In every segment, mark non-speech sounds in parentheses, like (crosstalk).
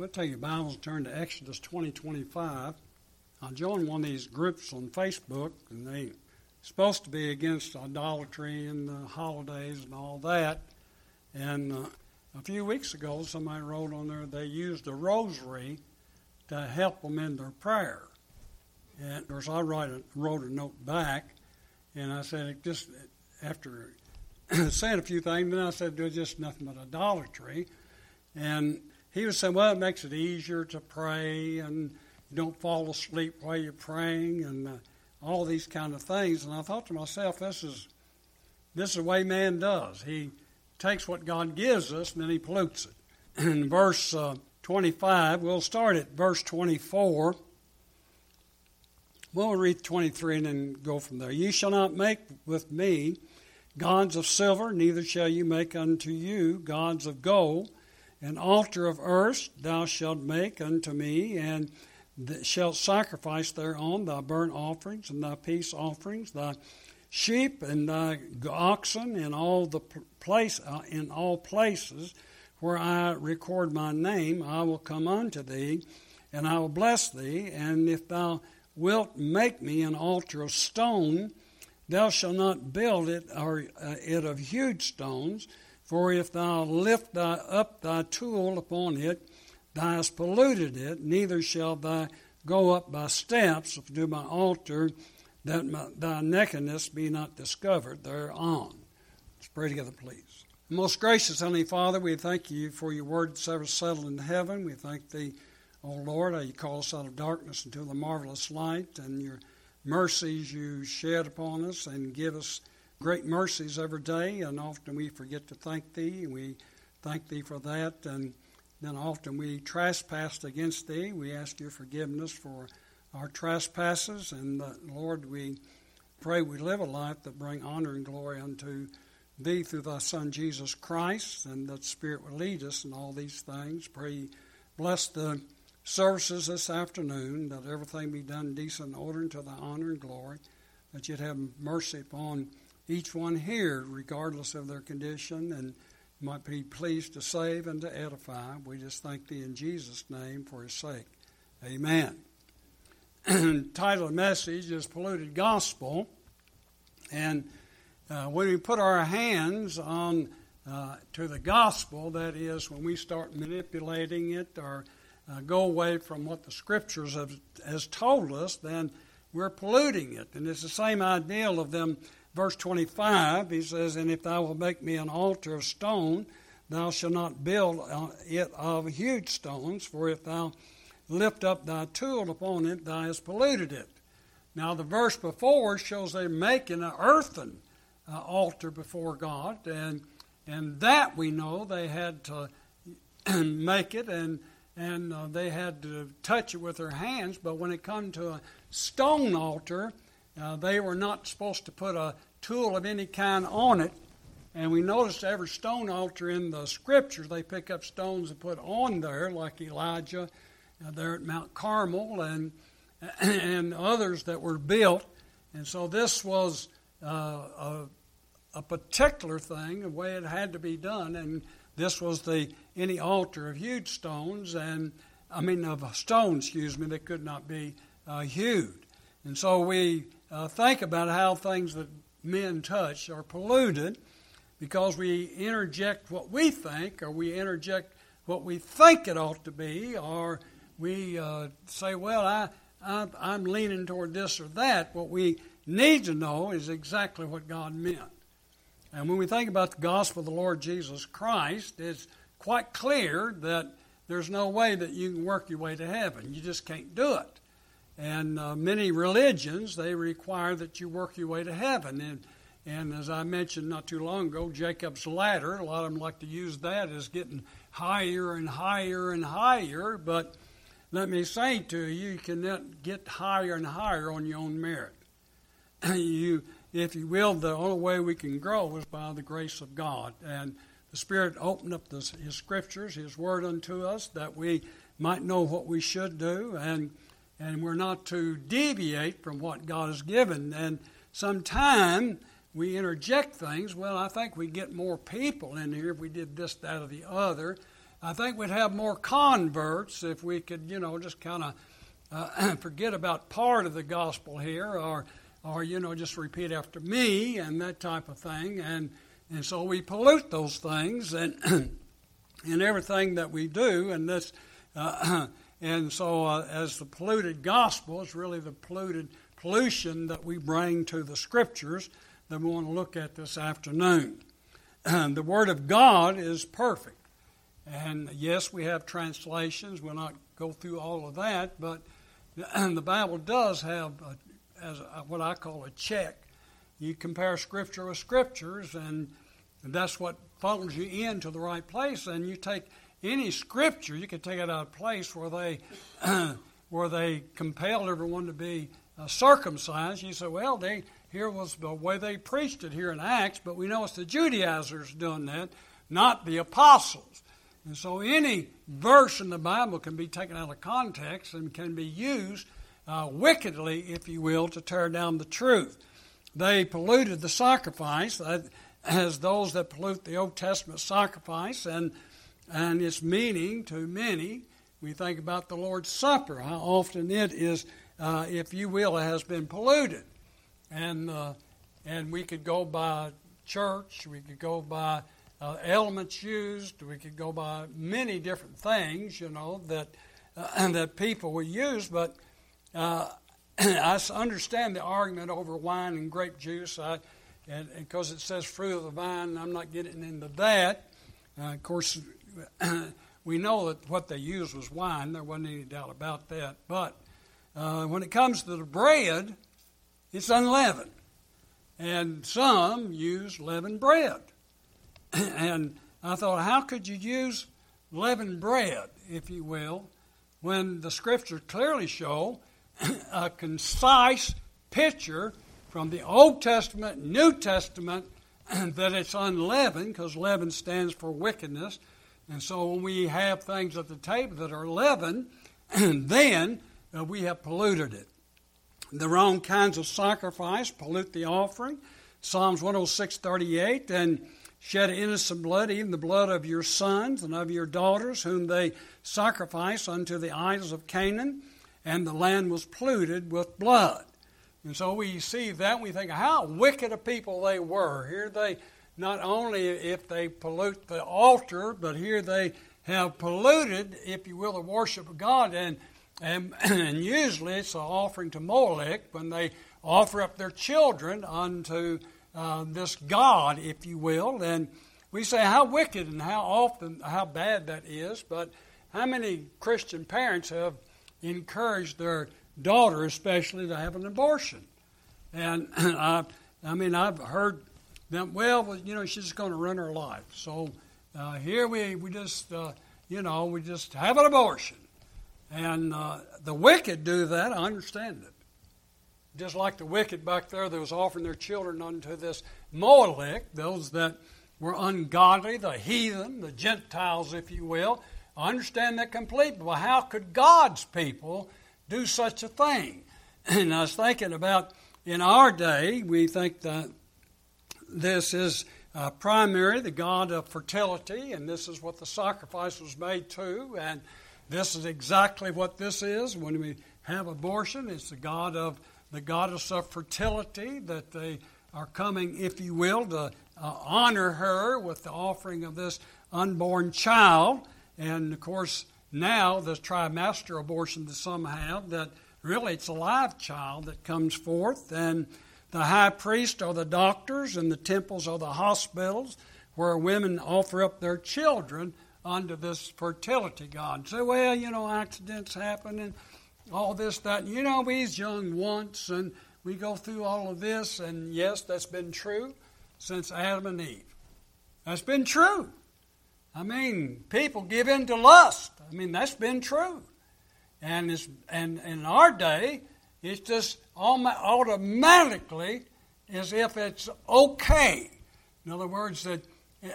We'll take your Bibles and turn to Exodus 20 25. I joined one of these groups on Facebook, and they supposed to be against idolatry and the holidays and all that. And uh, a few weeks ago, somebody wrote on there they used a rosary to help them in their prayer. And of course, I write a, wrote a note back, and I said, it just after (clears throat) saying a few things, then I said, there's just nothing but idolatry. And he was saying, well, it makes it easier to pray, and you don't fall asleep while you're praying, and uh, all these kind of things. And I thought to myself, this is this is the way man does. He takes what God gives us, and then he pollutes it. (clears throat) In verse uh, 25, we'll start at verse 24. We'll read 23 and then go from there. You shall not make with me gods of silver, neither shall you make unto you gods of gold. An altar of earth thou shalt make unto me, and shalt sacrifice thereon thy burnt offerings and thy peace offerings, thy sheep and thy oxen in all the place uh, in all places where I record my name. I will come unto thee, and I will bless thee. And if thou wilt make me an altar of stone, thou shalt not build it or uh, it of huge stones. For if thou lift thy, up thy tool upon it, thou hast polluted it, neither shall thou go up by steps to my altar, that my, thy nakedness be not discovered thereon. Let's pray together, please. Most gracious Heavenly Father, we thank you for your word that's ever settled in heaven. We thank thee, O Lord, how you call us out of darkness into the marvelous light, and your mercies you shed upon us and give us great mercies every day, and often we forget to thank Thee, and we thank Thee for that. And then often we trespass against Thee. We ask Your forgiveness for our trespasses, and uh, Lord, we pray we live a life that bring honor and glory unto Thee through Thy Son Jesus Christ, and that Spirit will lead us in all these things. Pray, bless the services this afternoon, that everything be done decent and order unto Thy honor and glory, that You'd have mercy upon each one here, regardless of their condition, and might be pleased to save and to edify. We just thank Thee in Jesus' name for His sake. Amen. (clears throat) title of the message is Polluted Gospel. And uh, when we put our hands on uh, to the gospel, that is, when we start manipulating it or uh, go away from what the scriptures have has told us, then we're polluting it. And it's the same ideal of them verse 25, he says, And if thou wilt make me an altar of stone, thou shalt not build it of huge stones, for if thou lift up thy tool upon it, thou hast polluted it. Now, the verse before shows they're making an earthen uh, altar before God, and and that we know they had to (clears throat) make it, and and uh, they had to touch it with their hands. But when it come to a stone altar, uh, they were not supposed to put a tool of any kind on it. And we notice every stone altar in the scriptures, they pick up stones and put on there, like Elijah uh, there at Mount Carmel and, (clears throat) and others that were built. And so this was uh, a, a particular thing, the way it had to be done. And this was the any altar of huge stones, and I mean of stones, excuse me, that could not be uh, hewed. And so we uh, think about how things that men touch are polluted because we interject what we think, or we interject what we think it ought to be, or we uh, say, well, I, I, I'm leaning toward this or that. What we need to know is exactly what God meant. And when we think about the gospel of the Lord Jesus Christ, it's quite clear that there's no way that you can work your way to heaven. You just can't do it. And uh, many religions, they require that you work your way to heaven. And, and as I mentioned not too long ago, Jacob's ladder, a lot of them like to use that as getting higher and higher and higher. But let me say to you, you cannot get higher and higher on your own merit. (clears throat) you, if you will, the only way we can grow is by the grace of God. And the Spirit opened up this, His Scriptures, His Word unto us, that we might know what we should do. And and we're not to deviate from what God has given. And sometime we interject things. Well, I think we'd get more people in here if we did this, that, or the other. I think we'd have more converts if we could, you know, just kind of uh, (clears throat) forget about part of the gospel here, or, or you know, just repeat after me and that type of thing. And and so we pollute those things and (clears throat) in everything that we do, and this. Uh, (clears throat) and so, uh, as the polluted gospel is really the polluted pollution that we bring to the scriptures that we want to look at this afternoon. (clears throat) the Word of God is perfect. And yes, we have translations. We'll not go through all of that, but (clears throat) the Bible does have a, as a, what I call a check. You compare Scripture with Scriptures, and that's what funnels you into the right place. And you take any Scripture, you could take it out of place where they (clears throat) where they compelled everyone to be uh, circumcised. You say, well, they here was the way they preached it here in Acts, but we know it's the Judaizers doing that, not the apostles. And so any verse in the Bible can be taken out of context and can be used uh, wickedly, if you will, to tear down the truth. They polluted the sacrifice (clears throat) as those that pollute the Old Testament sacrifice and, and its meaning to many. We think about the Lord's Supper, how often it is, uh, if you will, has been polluted. And, uh, and we could go by church, we could go by uh, elements used. We could go by many different things, you know, that uh, (clears throat) that people would use. But uh, (clears throat) I understand the argument over wine and grape juice. And because it says fruit of the vine, and I'm not getting into that. Uh, of course, (clears throat) we know that what they used was wine. There wasn't any doubt about that. But uh, when it comes to the bread, it's unleavened. And some use leavened bread. (clears throat) and I thought, how could you use leavened bread, if you will, when the scriptures clearly show (clears throat) a concise picture from the Old Testament, New Testament, that it's unleavened, because leaven stands for wickedness. And so when we have things at the table that are leavened, (clears throat) then uh, we have polluted it. The wrong kinds of sacrifice pollute the offering. Psalms 106 38. And shed innocent blood, even the blood of your sons and of your daughters, whom they sacrificed unto the idols of Canaan, and the land was polluted with blood. And so we see that, and we think how wicked a people they were. Here they, not only if they pollute the altar, but here they have polluted, if you will, the worship of God. And, and, (clears throat) and usually it's an offering to Molech when they offer up their children unto uh, this God, if you will. And we say how wicked and how often, how bad that is. But how many Christian parents have encouraged their daughter, especially, to have an abortion? And (clears throat) I, I mean, I've heard them. Well, you know, she's going to run her life. So uh, here we we just, uh, you know, we just have an abortion. And uh, the wicked do that. I understand it just like the wicked back there that was offering their children unto this Molech, those that were ungodly, the heathen, the Gentiles, if you will. I understand that completely. Well, how could God's people do such a thing? (clears throat) And I was thinking about in our day, we think that this is uh, primary, the God of fertility, and this is what the sacrifice was made to, and this is exactly what this is when we have abortion. It's the God of the goddess of fertility, that they are coming, if you will, to uh, honor her with the offering of this unborn child. And of course, now this trimester abortion that some have, that really it's a live child that comes forth. And the high priest are the doctors, and the temples are the hospitals where women offer up their children unto this fertility god. Say, well, you know, accidents happen and all this, that. You know, we was young once, and we go through all of this, and yes, that's been true since Adam and Eve. That's been true. I mean, people give in to lust. I mean, that's been true. And, it's, and in our day, it's just automatically as if it's okay. In other words, that,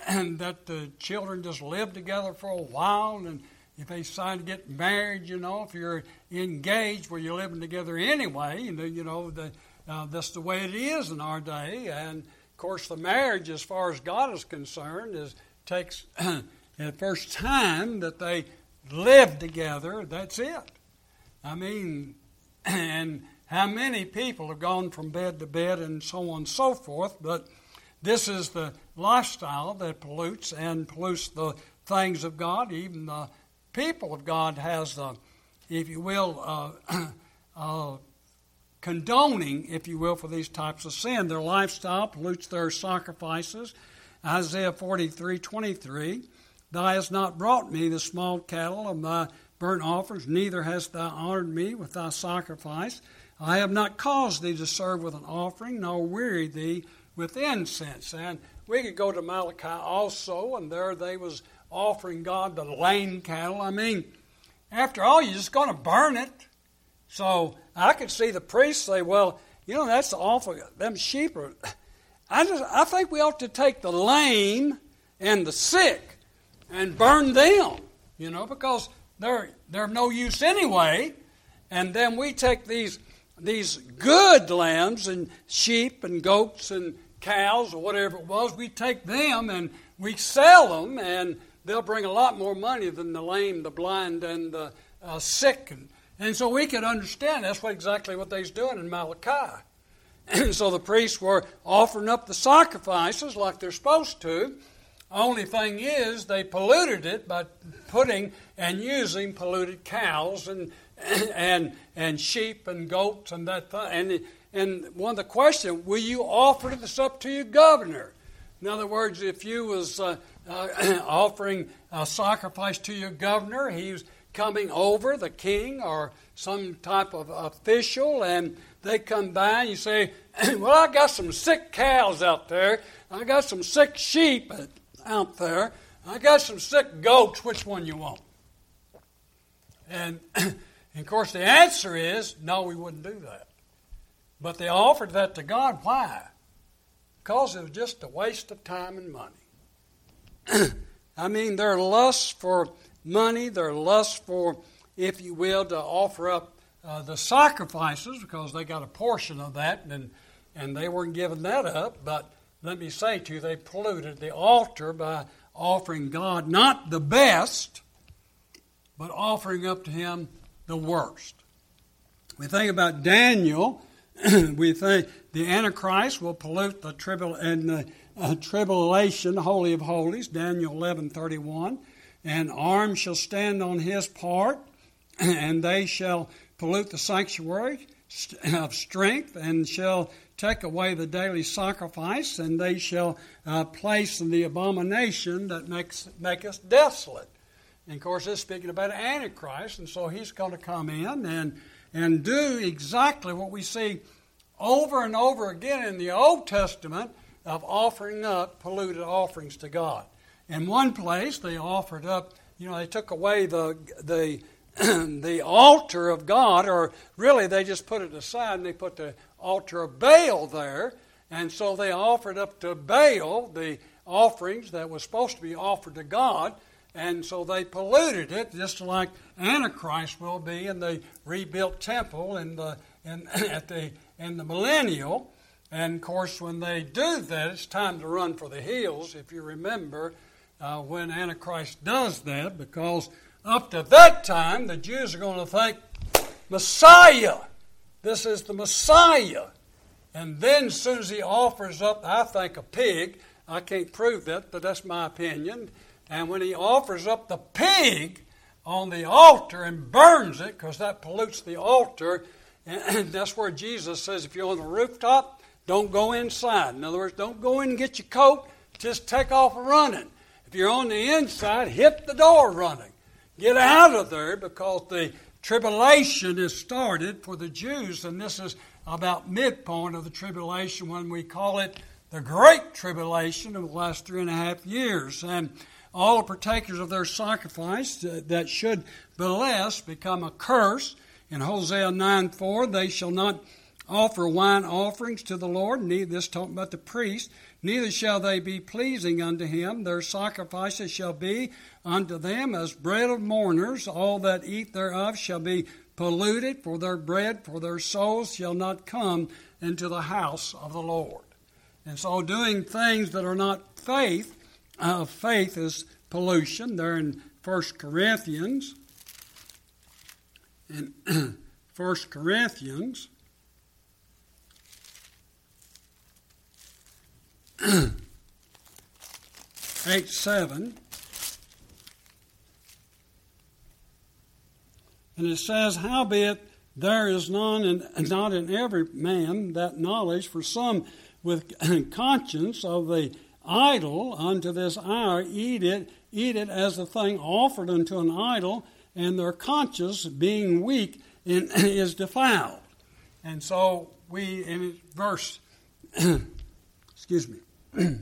and (clears throat) that the children just live together for a while and if they decide to get married, you know, if you're engaged where you're living together anyway, you know, you know the, uh, that's the way it is in our day. And of course, the marriage, as far as God is concerned, is takes (clears throat) the first time that they live together, that's it. I mean, (clears throat) and how many people have gone from bed to bed and so on and so forth, but this is the lifestyle that pollutes and pollutes the things of God. Even the people of God has the, if you will, uh, (clears throat) uh, condoning, if you will, for these types of sin. Their lifestyle pollutes their sacrifices. Isaiah 43 23. Thou hast not brought me the small cattle of my burnt offerings, neither hast thou honored me with thy sacrifice. I have not caused thee to serve with an offering, nor wearied thee with incense. And we could go to Malachi also, and there they was offering God the lame cattle. I mean, after all, you're just going to burn it. So I could see the priest say, "Well, you know that's awful. Them sheep are." (laughs) I just I think we ought to take the lame and the sick and burn them. You know, because they're they're of no use anyway. And then we take these these good lambs and sheep and goats and cows or whatever it was, we take them and we sell them, and they'll bring a lot more money than the lame, the blind, and the uh, sick. And, and so we could understand that's what exactly what they's doing in Malachi. And so the priests were offering up the sacrifices like they're supposed to. Only thing is, they polluted it by putting and using polluted cows and (coughs) and and sheep and goats and that th- and and one of the questions will you offer this up to your governor. In other words if you was uh, uh, (coughs) offering a sacrifice to your governor he's coming over the king or some type of official and they come by and you say (coughs) well i got some sick cows out there. I got some sick sheep out there. I got some sick goats. Which one you want? And And of course, the answer is no, we wouldn't do that. But they offered that to God. Why? Because it was just a waste of time and money. (clears throat) I mean, their lust for money, their lust for, if you will, to offer up uh, the sacrifices, because they got a portion of that, and, and they weren't giving that up. But let me say to you, they polluted the altar by offering God not the best, but offering up to Him the worst. We think about Daniel. (clears throat) we think the Antichrist will pollute the tribul and the uh, tribulation, holy of holies, Daniel eleven thirty one, and arms shall stand on his part, (clears throat) and they shall pollute the sanctuary (laughs) of strength, and shall take away the daily sacrifice, and they shall uh, place in the abomination that makes make us desolate. And of course, it's speaking about Antichrist, and so he's going to come in and, and do exactly what we see over and over again in the Old Testament of offering up polluted offerings to God. In one place, they offered up, you know, they took away the, the, (clears throat) the altar of God, or really they just put it aside and they put the altar of Baal there. And so they offered up to Baal the offerings that was supposed to be offered to God. And so they polluted it, just like Antichrist will be in the rebuilt temple in the, in, (clears throat) at the, in the millennial. And of course, when they do that, it's time to run for the hills, if you remember uh, when Antichrist does that, because up to that time, the Jews are going to think, Messiah, this is the Messiah. And then, as soon as he offers up, I think, a pig, I can't prove that, but that's my opinion. And when he offers up the pig on the altar and burns it, because that pollutes the altar, (clears throat) and that's where Jesus says if you're on the rooftop, don't go inside. In other words, don't go in and get your coat, just take off running. If you're on the inside, hit the door running. Get out of there because the tribulation is started for the Jews, and this is about midpoint of the tribulation when we call it the Great Tribulation of the last three and a half years. And all the partakers of their sacrifice that should bless become a curse. In Hosea 9 4, they shall not offer wine offerings to the Lord, neither this talking about the priest, neither shall they be pleasing unto him. Their sacrifices shall be unto them as bread of mourners. All that eat thereof shall be polluted, for their bread, for their souls shall not come into the house of the Lord. And so doing things that are not faith uh, faith is pollution. They're in 1 Corinthians. In (clears throat) 1 Corinthians, (clears throat) 8 7. And it says, Howbeit there is none and not in every man that knowledge, for some with (clears throat) conscience of the idol unto this hour eat it, eat it as a thing offered unto an idol, and their conscience, being weak, in, (clears throat) is defiled. And so we, in verse, (clears throat) excuse me. (clears throat)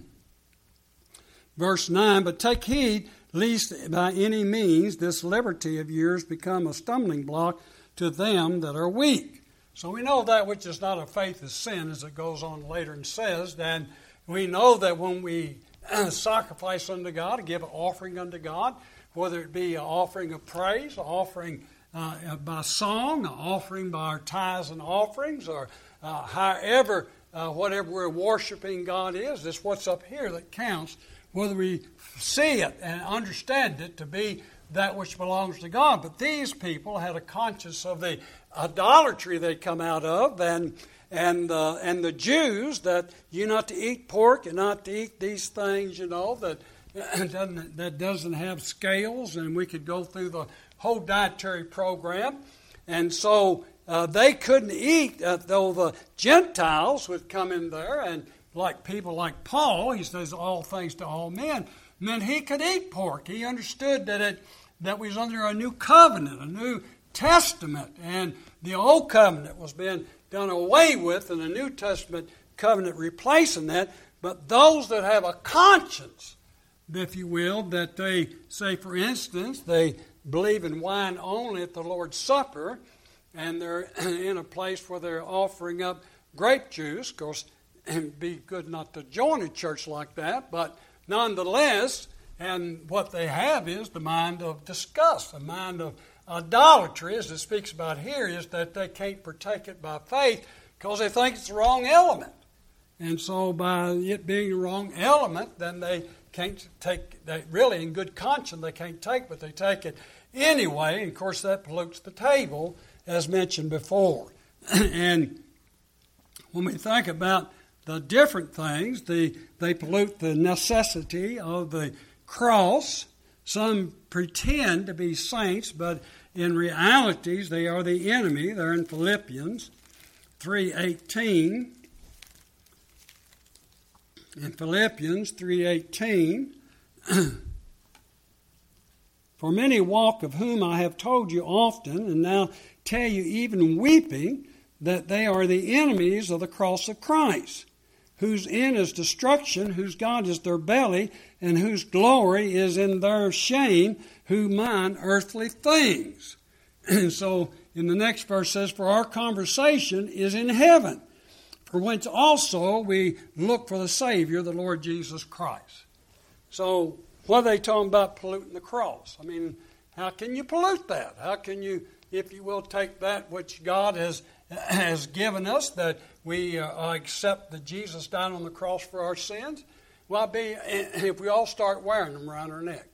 Verse 9 But take heed lest by any means this liberty of yours become a stumbling block to them that are weak. So we know that which is not of faith is sin, as it goes on later and says. And we know that when we (clears throat) sacrifice unto God, give an offering unto God, whether it be an offering of praise, an offering uh, by song, an offering by our tithes and offerings, or uh, however, uh, whatever we're worshiping God is, it's what's up here that counts whether we see it and understand it to be that which belongs to God. But these people had a conscience of the idolatry they'd come out of, and and uh, and the Jews that you're not to eat pork, and not to eat these things, you (clears throat) know that doesn't that doesn't have scales, and we could go through the whole dietary program, and so. Uh, they couldn't eat, uh, though the Gentiles would come in there and like people like Paul, he says all things to all men, meant he could eat pork. He understood that it that was under a new covenant, a new testament, and the old covenant was being done away with, and a New Testament covenant replacing that. But those that have a conscience, if you will, that they say, for instance, they believe in wine only at the Lord's Supper, and they're (clears throat) in a place where they're offering up grape juice. Of course, and be good not to join a church like that, but nonetheless, and what they have is the mind of disgust, the mind of idolatry, as it speaks about here, is that they can't partake it by faith because they think it's the wrong element. And so, by it being the wrong element, then they can't take, they really, in good conscience, they can't take, but they take it anyway. And of course, that pollutes the table, as mentioned before. (clears throat) and when we think about the different things. The, they pollute the necessity of the cross. Some pretend to be saints, but in realities they are the enemy. They're in Philippians 3.18. In Philippians 3.18, (clears throat) For many walk of whom I have told you often, and now tell you even weeping, that they are the enemies of the cross of Christ whose end is destruction, whose God is their belly, and whose glory is in their shame, who mind earthly things. (clears throat) And so in the next verse says, For our conversation is in heaven, for whence also we look for the Savior, the Lord Jesus Christ. So what are they talking about polluting the cross? I mean, how can you pollute that? How can you, if you will, take that which God has (clears throat) has given us that we uh, accept that Jesus died on the cross for our sins, well, be if we all start wearing them around our neck.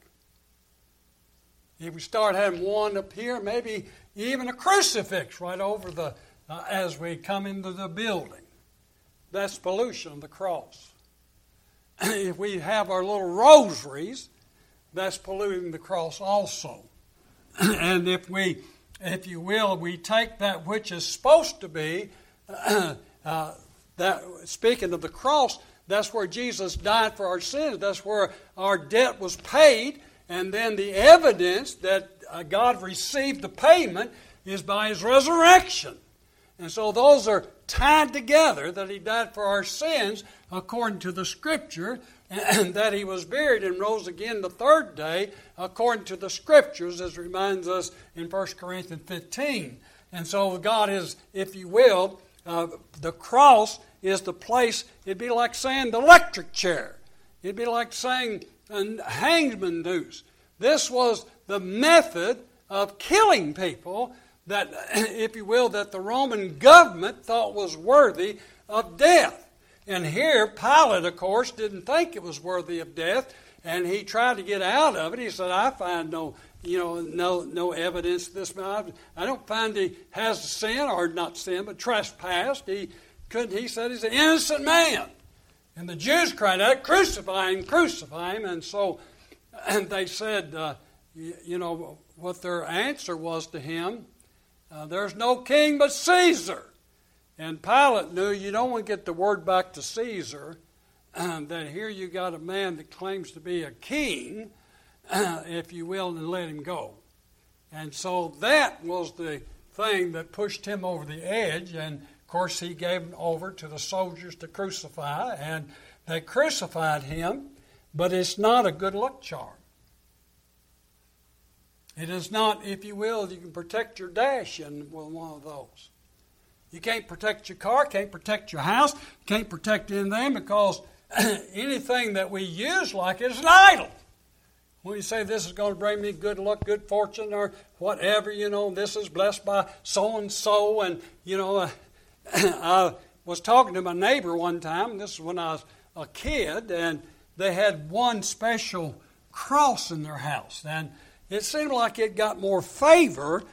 If we start having one up here, maybe even a crucifix right over the uh, as we come into the building. That's pollution of the cross. (clears throat) if we have our little rosaries, that's polluting the cross also. (clears throat) and if we if you will, we take that which is supposed to be, (clears throat) uh, that speaking of the cross, that's where Jesus died for our sins. That's where our debt was paid. And then the evidence that uh, God received the payment is by his resurrection. And so those are tied together that he died for our sins according to the scripture and (clears throat) that he was buried and rose again the third day according to the scriptures, as reminds us in 1 Corinthians 15. And so, God is, if you will, uh, the cross is the place, it'd be like saying the electric chair. It'd be like saying a hangman noose. This was the method of killing people that, (clears throat) if you will, that the Roman government thought was worthy of death. And here, Pilate, of course, didn't think it was worthy of death. and he tried to get out of it. He said, I find no you know, no no evidence of this man. I don't find he has sin or not sin, but trespassed. He couldn't. He said he's an innocent man, and the Jews cried out, "Crucify him! Crucify him!" And so, (clears throat) and they said, uh, you, you, know, what their answer was to him: uh, "There's no king but Caesar." And Pilate knew you don't want to get the word back to Caesar (clears throat) that here you got a man that claims to be a king (clears throat) if you will, and let him go. And so that was the thing that pushed him over the edge. And of course, he gave him over to the soldiers to crucify, and they crucified him. But it's not a good luck charm. It is not, if you will, you can protect your dash in one of those. You can't protect your car, can't protect your house, can't protect anything because (clears throat) anything that we use like it is an idol. When you say this is going to bring me good luck, good fortune, or whatever, you know, this is blessed by so and so, and you know, uh, (clears throat) I was talking to my neighbor one time. This is when I was a kid, and they had one special cross in their house, and it seemed like it got more favor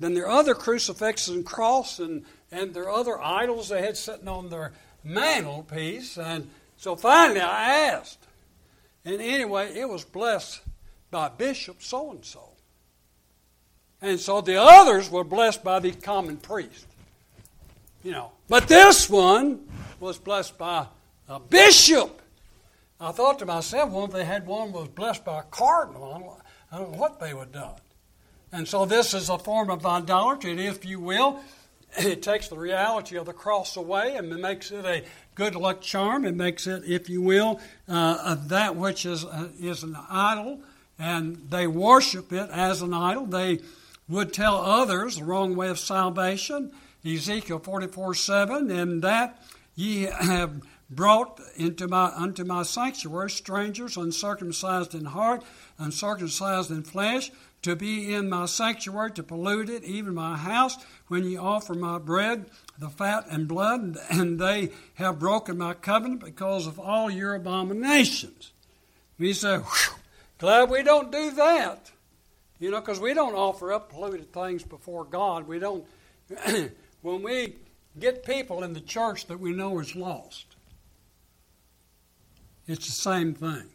than their other crucifixes and cross and, and their other idols they had sitting on their mantelpiece. And so finally I asked. And anyway, it was blessed by Bishop so and so. And so the others were blessed by the common priest. You know. But this one was blessed by a bishop. I thought to myself, well, if they had one was blessed by a cardinal, I don't know what they would have done. And so this is a form of idolatry, if you will. (clears throat) It takes the reality of the cross away and makes it a good luck charm. It makes it, if you will, uh, that which is, uh, is an idol and they worship it as an idol. They would tell others the wrong way of salvation. Ezekiel 44 7, and that ye have brought into my unto my sanctuary strangers uncircumcised in heart, uncircumcised in flesh, to be in my sanctuary, to pollute it, even my house, when ye offer my bread, the fat and blood, and they have broken my covenant because of all your abominations. He said, Whew, Glad we don't do that. You know, because we don't offer up polluted things before God. We don't, (clears throat) when we get people in the church that we know is lost, it's the same thing.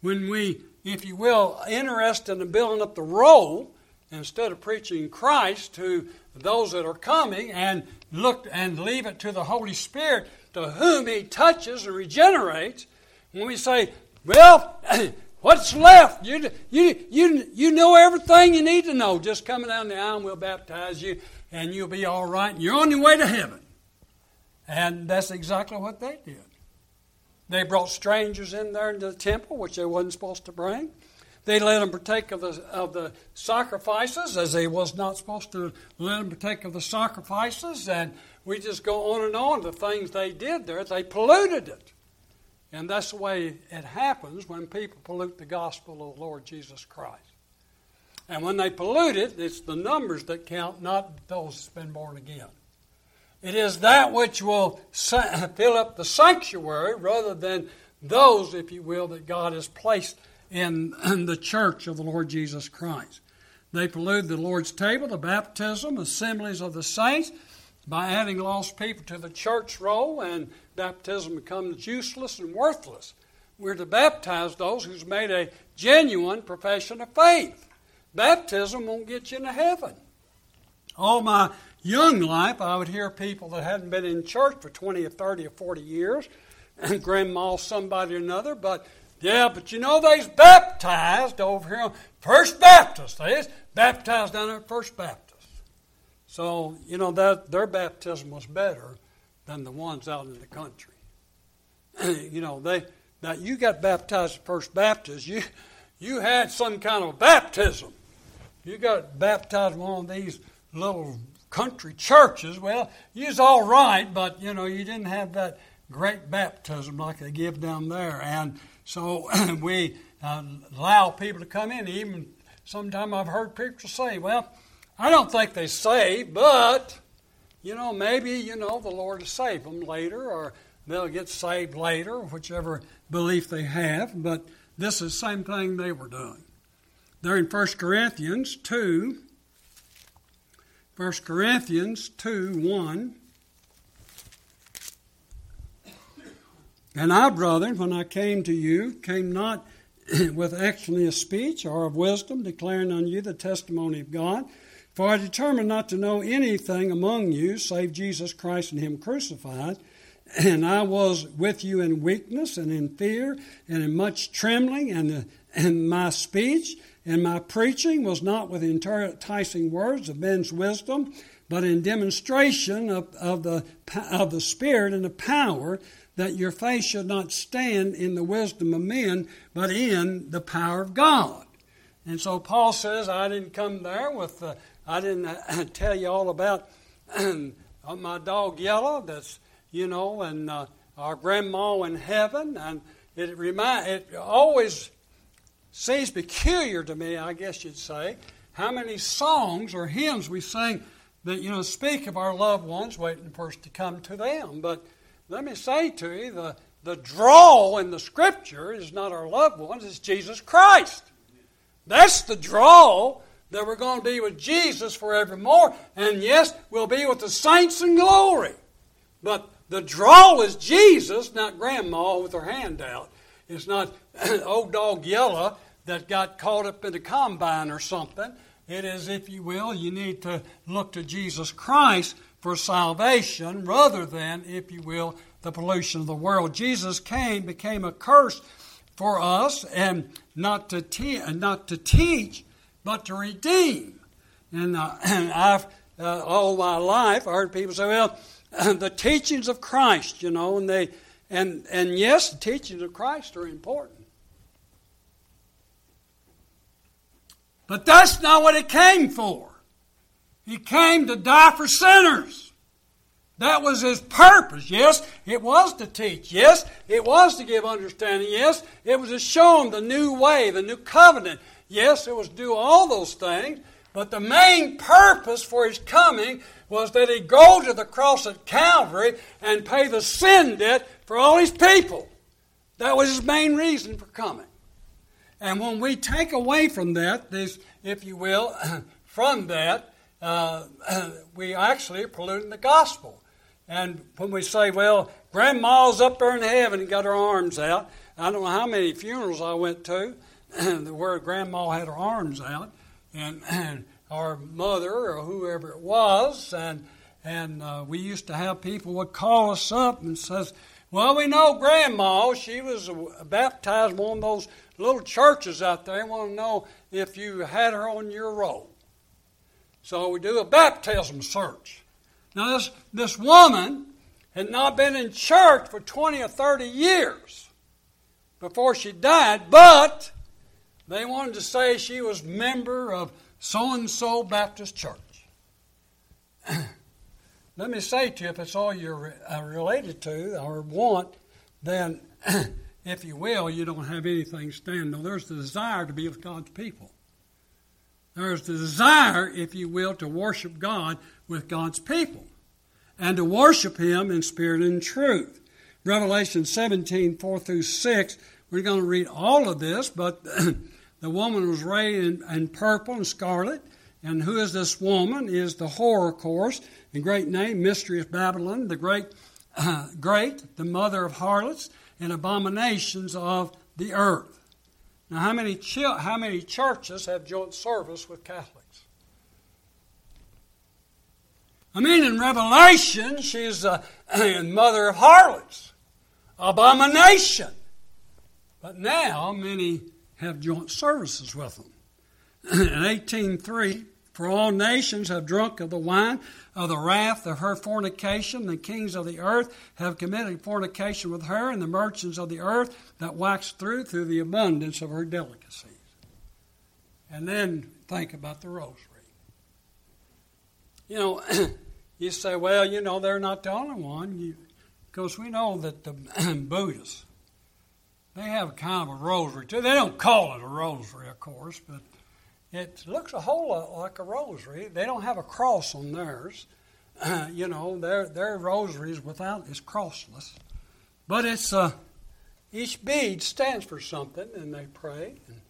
When we, if you will, interested in building up the role instead of preaching Christ to those that are coming and look and leave it to the Holy Spirit to whom He touches and regenerates, when we say, well, (coughs) what's left? You, you, you, you know everything you need to know. Just coming down the aisle and we'll baptize you and you'll be all right and you're on your way to heaven. And that's exactly what they did. They brought strangers in there into the temple, which they wasn't supposed to bring. They let them partake of the, of the sacrifices, as they was not supposed to let them partake of the sacrifices. And we just go on and on the things they did there. They polluted it. And that's the way it happens when people pollute the gospel of the Lord Jesus Christ. And when they pollute it, it's the numbers that count, not those that's been born again. It is that which will (laughs) fill up the sanctuary rather than those, if you will, that God has placed in, (clears throat) in the church of the Lord Jesus Christ. They pollute the Lord's table, the baptism, assemblies of the saints, by adding lost people to the church roll and baptism becomes useless and worthless. We're to baptize those who's made a genuine profession of faith. Baptism won't get you into heaven. All my young life, I would hear people that hadn't been in church for 20 or 30 or 40 years, and grandma somebody or another, but yeah, but you know they's baptized over here on First Baptist. They's baptized down at First Baptist. So, you know, that their baptism was better than the ones out in the country. (clears throat) you know, they now you got baptized at First Baptist. You you had some kind of baptism. You got baptized in one of these little country churches. Well, you was all right, but you know you didn't have that great baptism like they give down there. And so (clears throat) we uh, allow people to come in. Even sometimes I've heard people say, "Well, I don't think they saved, but." You know, maybe, you know, the Lord will save them later, or they'll get saved later, whichever belief they have. But this is the same thing they were doing. They're in 1 Corinthians 2. 1 Corinthians 2 1. And I, brethren, when I came to you, came not (clears throat) with excellent speech or of wisdom, declaring unto you the testimony of God. For I determined not to know anything among you save Jesus Christ and Him crucified. And I was with you in weakness and in fear and in much trembling, and, and my speech and my preaching was not with enticing words of men's wisdom, but in demonstration of, of, the, of the Spirit and the power, that your faith should not stand in the wisdom of men, but in the power of God. And so Paul says, I didn't come there with, uh, I didn't uh, (clears throat) tell you all about (clears throat) my dog Yellow, that's, you know, and uh, our grandma in heaven. And it, remind, it always seems peculiar to me, I guess you'd say, how many songs or hymns we sing that, you know, speak of our loved ones waiting for us to come to them. But let me say to you, the, the draw in the Scripture is not our loved ones, it's Jesus Christ. That's the draw that we're going to be with Jesus forevermore. And yes, we'll be with the saints in glory. But the draw is Jesus, not grandma with her hand out. It's not (clears throat) old dog Yella that got caught up in the combine or something. It is, if you will, you need to look to Jesus Christ for salvation rather than, if you will, the pollution of the world. Jesus came, became a curse for us, and not to, te- not to teach, but to redeem. And, uh, (clears throat) and I've, uh, all my life, I heard people say, well, (clears throat) the teachings of Christ, you know, and they, and, and yes, the teachings of Christ are important. But that's not what it came for. He came to die for sinners. That was his purpose. Yes, it was to teach. Yes, it was to give understanding. Yes, it was to show them the new way, the new covenant. Yes, it was do all those things. But the main purpose for his coming was that he go to the cross at Calvary and pay the sin debt for all his people. That was his main reason for coming. And when we take away from that, this, if you will, (clears throat) from that, uh, (clears throat) we actually are polluting the gospel. And when we say, well, grandma's up there in heaven and got her arms out, I don't know how many funerals I went to (clears throat) where grandma had her arms out, and, (clears throat) our mother or whoever it was, and and uh, we used to have people would call us up and says, "Well, we know grandma. She was baptized in one of those little churches out there. We want to know if you had her on your roll." So we do a baptism search. Now, this, this woman had not been in church for 20 or 30 years before she died, but they wanted to say she was member of so and so Baptist Church. (clears throat) Let me say to you, if it's all you're uh, related to or want, then, (clears throat) if you will, you don't have anything standing. No, there's the desire to be with God's people. There's the desire, if you will, to worship God with God's people and to worship Him in spirit and truth. Revelation 17, 4 through 6, we're going to read all of this, but (clears throat) the woman was arrayed in, in, purple and scarlet. And who is this woman? Is the whore, of course, the great name, Mystery of Babylon, the great, uh, (clears throat) great, the mother of harlots and abominations of the earth. Now, how many, how many churches have joint service with Catholics? I mean, in Revelation, she's (clears throat) a, a mother of harlots, abomination. But now, many have joint services with them. (clears throat) in 18.3, for all nations have drunk of the wine of the wrath of her fornication. The kings of the earth have committed fornication with her, and the merchants of the earth that wax through through the abundance of her delicacies. And then think about the rosary. You know, (clears throat) you say, well, you know, they're not the only one. Because we know that the (clears throat) Buddhists, they have kind of a rosary too. They don't call it a rosary, of course, but it looks a whole lot like a rosary. They don't have a cross on theirs. Uh, (clears throat) you know, their their rosaries without is crossless, But it's uh, each bead stands for something, and they pray. And,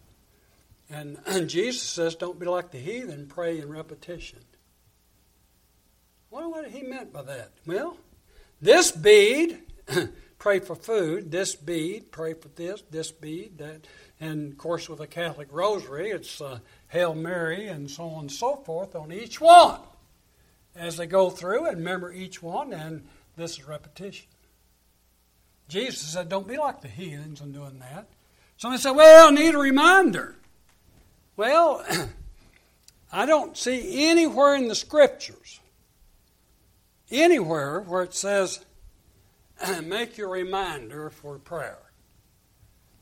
and, (clears throat) and Jesus says, "Don't be like the heathen, pray in repetition." Well, what he meant by that? Well, this bead, (clears throat) pray for food. This bead, pray for this. This bead, that, and of course, with a Catholic rosary, it's uh, Hail Mary, and so on and so forth on each one as they go through and remember each one, and this is repetition. Jesus said, Don't be like the heathens in doing that. Somebody said, Well, I need a reminder. Well, (clears throat) I don't see anywhere in the scriptures, anywhere where it says, (clears throat) Make your reminder for prayer.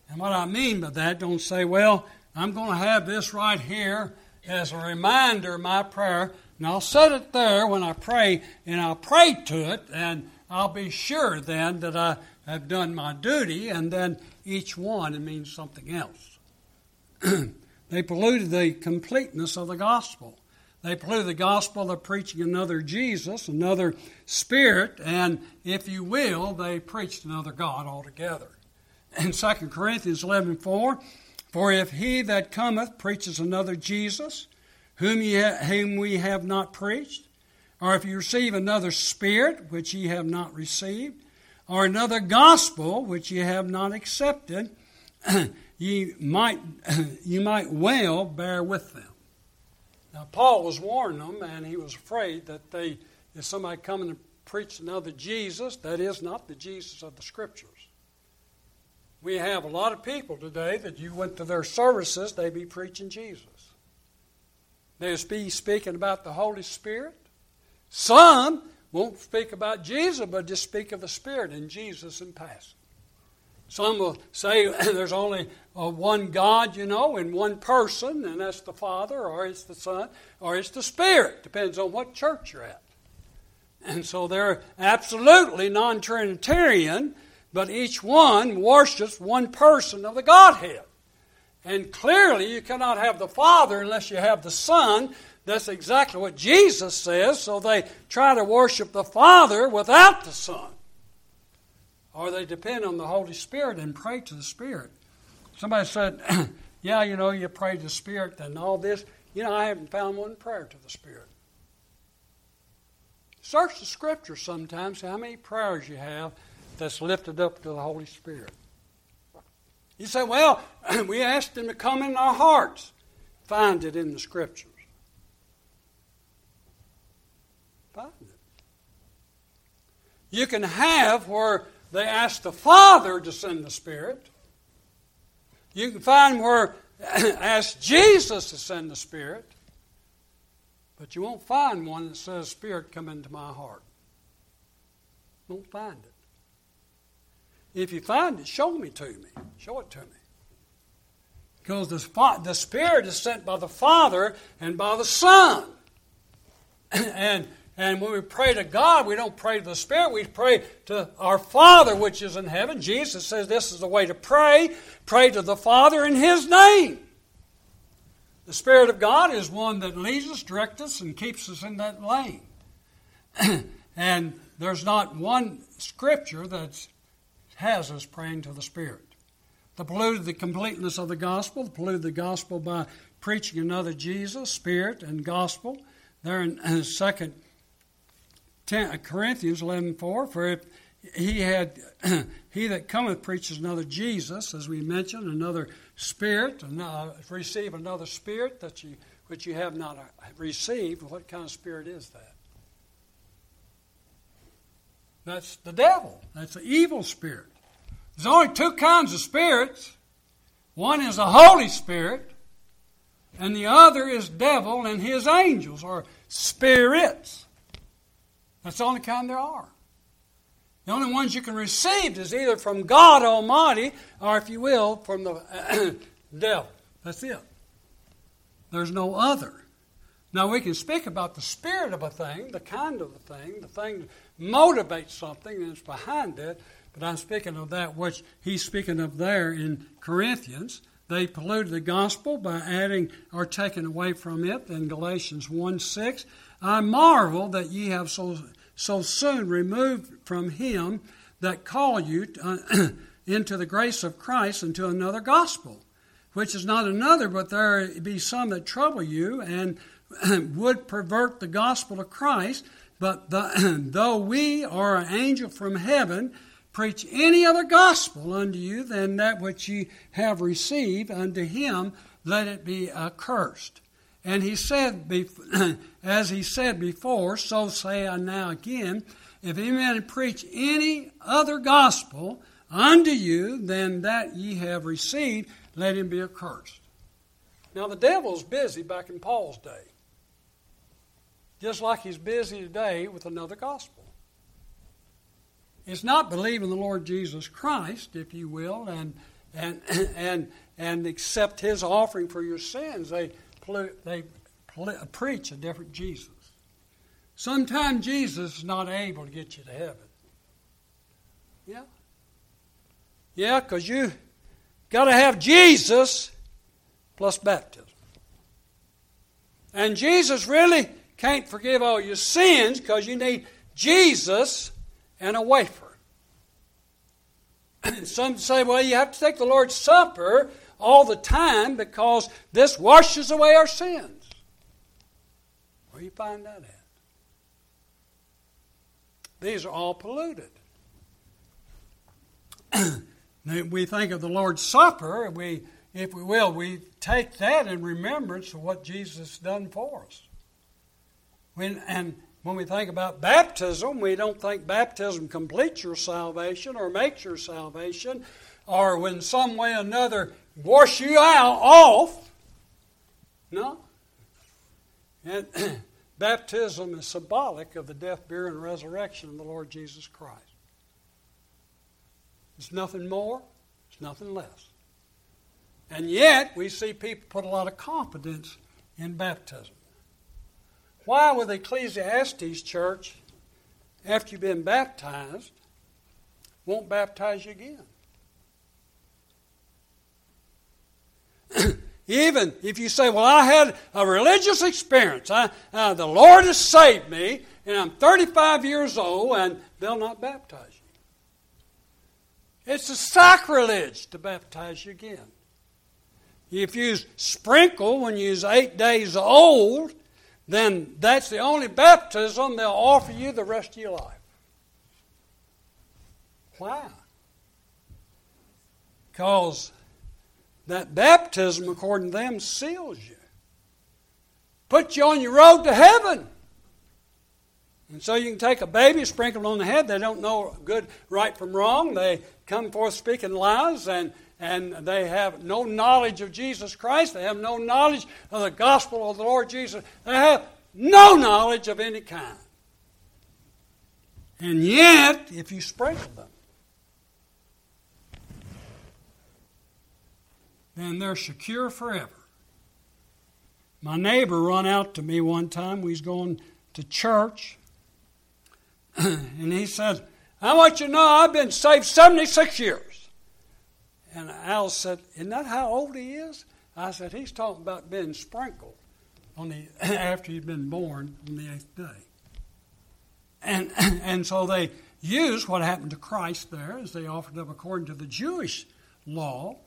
And what I mean by that, don't say, Well, I'm going to have this right here as a reminder of my prayer. And I'll set it there when I pray, and I'll pray to it, and I'll be sure then that I have done my duty, and then each one it means something else. (clears throat) they polluted the completeness of the gospel. They polluted the gospel of preaching another Jesus, another Spirit, and if you will, they preached another God altogether. In 2 Corinthians 11 4, for if he that cometh preaches another Jesus, whom, ye, whom we have not preached, or if you receive another spirit which ye have not received, or another gospel which ye have not accepted, (clears throat) ye might (clears throat) you might well bear with them. Now Paul was warning them, and he was afraid that they, if somebody coming and preach another Jesus, that is not the Jesus of the Scriptures. We have a lot of people today that you went to their services, they be preaching Jesus. They'll be speaking about the Holy Spirit. Some won't speak about Jesus, but just speak of the Spirit and Jesus in passing. Some will say (clears throat) there's only uh, one God, you know, in one person, and that's the Father, or it's the Son, or it's the Spirit. Depends on what church you're at. And so they're absolutely non Trinitarian, but each one worships one person of the Godhead. And clearly, you cannot have the Father unless you have the Son. That's exactly what Jesus says. So they try to worship the Father without the Son. Or they depend on the Holy Spirit and pray to the Spirit. Somebody said, (clears throat) Yeah, you know, you pray to the Spirit and all this. You know, I haven't found one prayer to the Spirit. Search the Scripture sometimes, how many prayers you have that's lifted up to the Holy Spirit. You say, well, (clears throat) we asked him to come in our hearts. Find it in the scriptures. Find it. You can have where they ask the Father to send the Spirit. You can find where (clears throat) ask Jesus to send the Spirit. But you won't find one that says, Spirit, come into my heart. Won't find it. If you find it, show me to me. Show it to me. Because the, the Spirit is sent by the Father and by the Son. (clears throat) and, and when we pray to God, we don't pray to the Spirit, we pray to our Father which is in heaven. Jesus says this is the way to pray pray to the Father in His name. The Spirit of God is one that leads us, directs us, and keeps us in that lane. (clears throat) and there's not one scripture that has us praying to the Spirit. To pollute the completeness of the gospel, to pollute the gospel by preaching another Jesus, Spirit, and gospel. There in uh, Second 10, uh, Corinthians 11:4, for if he had (clears throat) he that cometh preaches another Jesus, as we mentioned, another spirit, another, uh, receive another spirit that you which you have not uh, received. What kind of spirit is that? That's the devil. That's the evil spirit. There's only two kinds of spirits. One is the Holy Spirit, and the other is devil and his angels, or spirits. That's the only kind there are. The only ones you can receive is either from God Almighty, or if you will, from the (clears throat) devil. That's it. There's no other. Now we can speak about the spirit of a thing, the kind of a thing, the thing that motivates something and it's behind it. But I'm speaking of that which he's speaking of there in Corinthians. They polluted the gospel by adding or taking away from it in Galatians 1 6. I marvel that ye have so, so soon removed from him that call you uh, (clears throat) into the grace of Christ and to another gospel, which is not another, but there be some that trouble you and (clears throat) would pervert the gospel of Christ. But the, (clears throat) though we or an angel from heaven preach any other gospel unto you than that which ye have received, unto him let it be accursed. And he said, (clears throat) as he said before, so say I now again, if any man preach any other gospel unto you than that ye have received, let him be accursed. Now the devil's busy back in Paul's day, just like he's busy today with another gospel. It's not believing the Lord Jesus Christ, if you will, and and (clears throat) and and accept His offering for your sins. They they preach a different Jesus. Sometimes Jesus is not able to get you to heaven. Yeah. Yeah, because you got to have Jesus plus baptism. And Jesus really can't forgive all your sins because you need Jesus and a wafer. (clears throat) Some say, well, you have to take the Lord's Supper all the time because this washes away our sins. Where you find that at? These are all polluted. (clears throat) we think of the Lord's Supper, and we, if we will, we take that in remembrance of what Jesus has done for us. When, and when we think about baptism, we don't think baptism completes your salvation or makes your salvation or in some way or another wash you out off. No. And (clears throat) baptism is symbolic of the death, burial, and resurrection of the Lord Jesus Christ. It's nothing more, it's nothing less. And yet, we see people put a lot of confidence in baptism. Why would the Ecclesiastes church, after you've been baptized, won't baptize you again? (clears throat) Even if you say, Well, I had a religious experience, I, uh, the Lord has saved me, and I'm 35 years old, and they'll not baptize you. It's a sacrilege to baptize you again. If you sprinkle when you're eight days old, then that's the only baptism they'll offer you the rest of your life. Why? Because that baptism, according to them, seals you. Puts you on your road to heaven. And so you can take a baby, sprinkle on the head. They don't know good, right from wrong. They come forth speaking lies, and, and they have no knowledge of Jesus Christ. They have no knowledge of the gospel of the Lord Jesus. They have no knowledge of any kind. And yet, if you sprinkle them, then they're secure forever. My neighbor run out to me one time. We was going to church, (clears throat) and he said, "I want you to know I've been saved 76 years." And Al said, "Isn't that how old he is?" I said, "He's talking about being sprinkled on the (clears throat) after he'd been born on the eighth day." And (clears throat) and so they used what happened to Christ there, as they offered up according to the Jewish law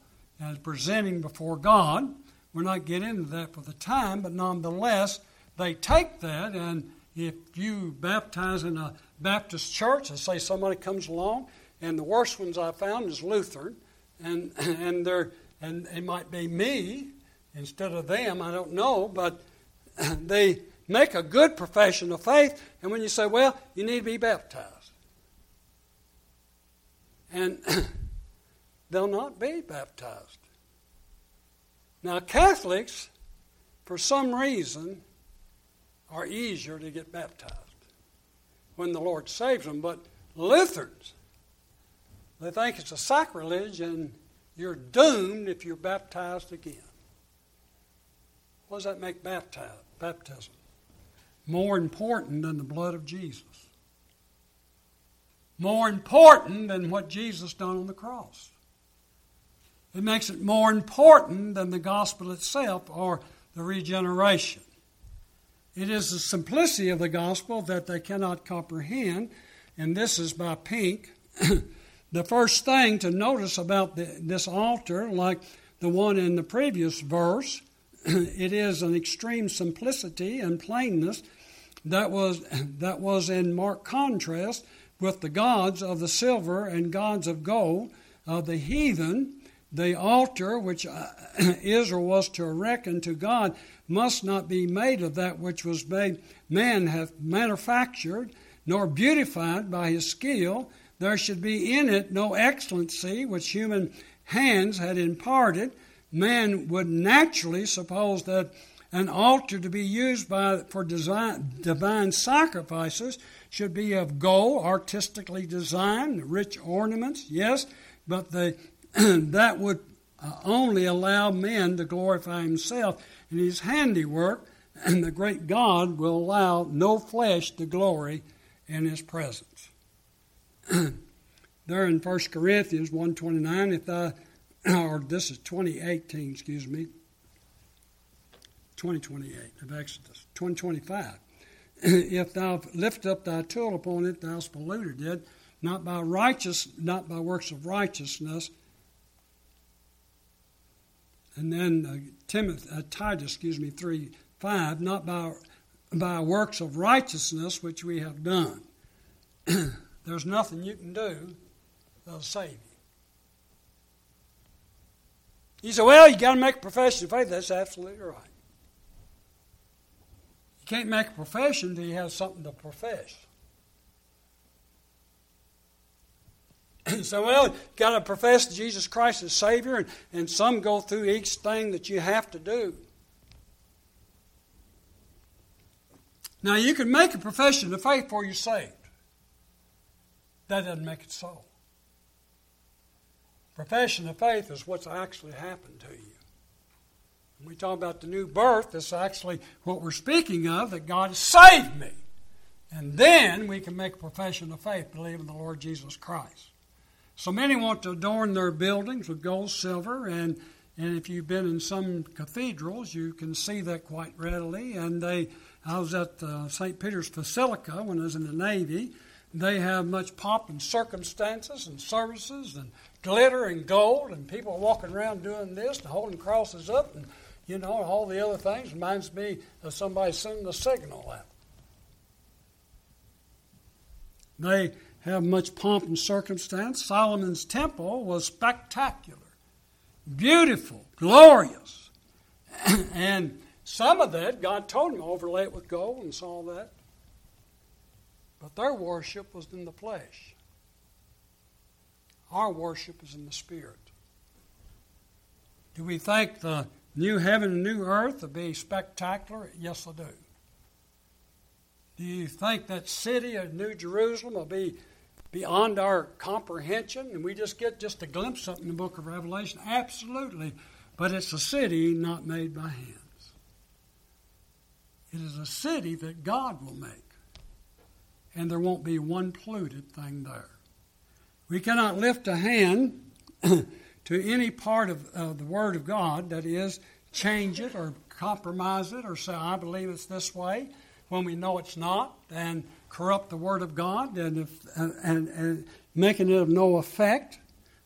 as presenting before God. We're not getting into that for the time, but nonetheless, they take that, and if you baptize in a Baptist church, let's say somebody comes along, and the worst ones I found is Lutheran, and (clears throat) and they're and it might be me instead of them, I don't know, but (clears throat) they make a good profession of faith, and when you say, well, you need to be baptized. And (clears throat) they'll not be baptized. Now, Catholics, for some reason, are easier to get baptized when the Lord saves them, but Lutherans, they think it's a sacrilege and you're doomed if you're baptized again. What does that make baptism? More important than the blood of Jesus. More important than what Jesus done on the cross. It makes it more important than the gospel itself or the regeneration. It is the simplicity of the gospel that they cannot comprehend, and this is by Pink. (coughs) the first thing to notice about the, this altar, like the one in the previous verse, (coughs) it is an extreme simplicity and plainness that was, (coughs) that was in marked contrast with the gods of the silver and gods of gold of the heathen. The altar which uh, (clears throat) Israel was to erect unto God must not be made of that which was made man hath manufactured, nor beautified by his skill. There should be in it no excellency which human hands had imparted. Man would naturally suppose that an altar to be used by, for design, divine sacrifices should be of gold, artistically designed, rich ornaments, yes, but the, (clears throat) that would uh, only allow men to glorify himself in his handiwork, (clears throat) and the great God will allow no flesh to glory in his presence. (clears throat) there in 1 Corinthians 1.29, if thou, or this is 2018, excuse me, 2028 of Exodus, 2025. if thou lift up thy tool upon it, thou hast polluted it, not by righteous, not by works of righteousness. And then uh, Timothy, uh, Titus, excuse me, three five, not by by works of righteousness which we have done. (clears throat) There's nothing you can do that'll save you. You say, well, you got to make a profession of faith. That's absolutely right You can't make a profession until you have something to profess. (clears throat) so, well, you've got to profess Jesus Christ as Savior, and, and some go through each thing that you have to do. Now, you can make a profession of faith before you're saved. That doesn't make it so. Profession of faith is what's actually happened to you. When we talk about the new birth, that's actually what we're speaking of, that God has saved me. And then we can make a profession of faith, believe in the Lord Jesus Christ. So many want to adorn their buildings with gold, silver, and, and if you've been in some cathedrals, you can see that quite readily. And they, I was at uh, St. Peter's Basilica when I was in the Navy. They have much pomp and circumstances and services and glitter and gold, and people walking around doing this and holding crosses up and you know, all the other things reminds me of somebody sending a signal out. They have much pomp and circumstance. Solomon's temple was spectacular, beautiful, glorious. (coughs) and some of that, God told him overlay it with gold and all that. But their worship was in the flesh. Our worship is in the spirit. Do we think the new heaven and new earth will be spectacular? Yes, I do. Do you think that city of New Jerusalem will be beyond our comprehension and we just get just a glimpse of it in the book of Revelation? Absolutely. But it's a city not made by hands. It is a city that God will make. And there won't be one polluted thing there. We cannot lift a hand (clears throat) to any part of uh, the Word of God, that is, change it or compromise it or say, I believe it's this way, when we know it's not, and corrupt the Word of God and, if, and, and, and making it of no effect,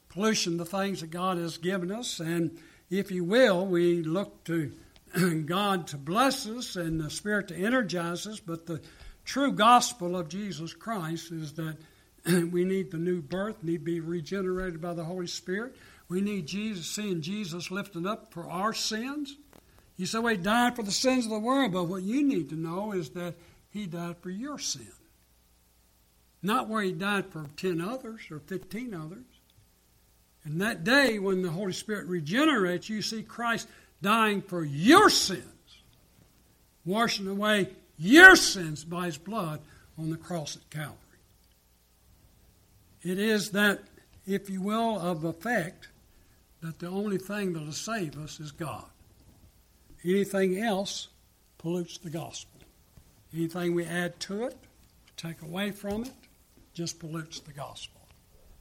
pollution the things that God has given us. And if you will, we look to (clears throat) God to bless us and the Spirit to energize us, but the true gospel of Jesus Christ is that (clears throat) we need the new birth, need to be regenerated by the Holy Spirit. We need Jesus, seeing Jesus lifted up for our sins. You say, well, he died for the sins of the world, but what you need to know is that he died for your sin. Not where he died for 10 others or 15 others. And that day, when the Holy Spirit regenerates, you see Christ dying for your sins, washing away your sins by his blood on the cross at Calvary. It is that, if you will, of effect that the only thing that will save us is God. Anything else pollutes the gospel. Anything we add to it, take away from it, just pollutes the gospel.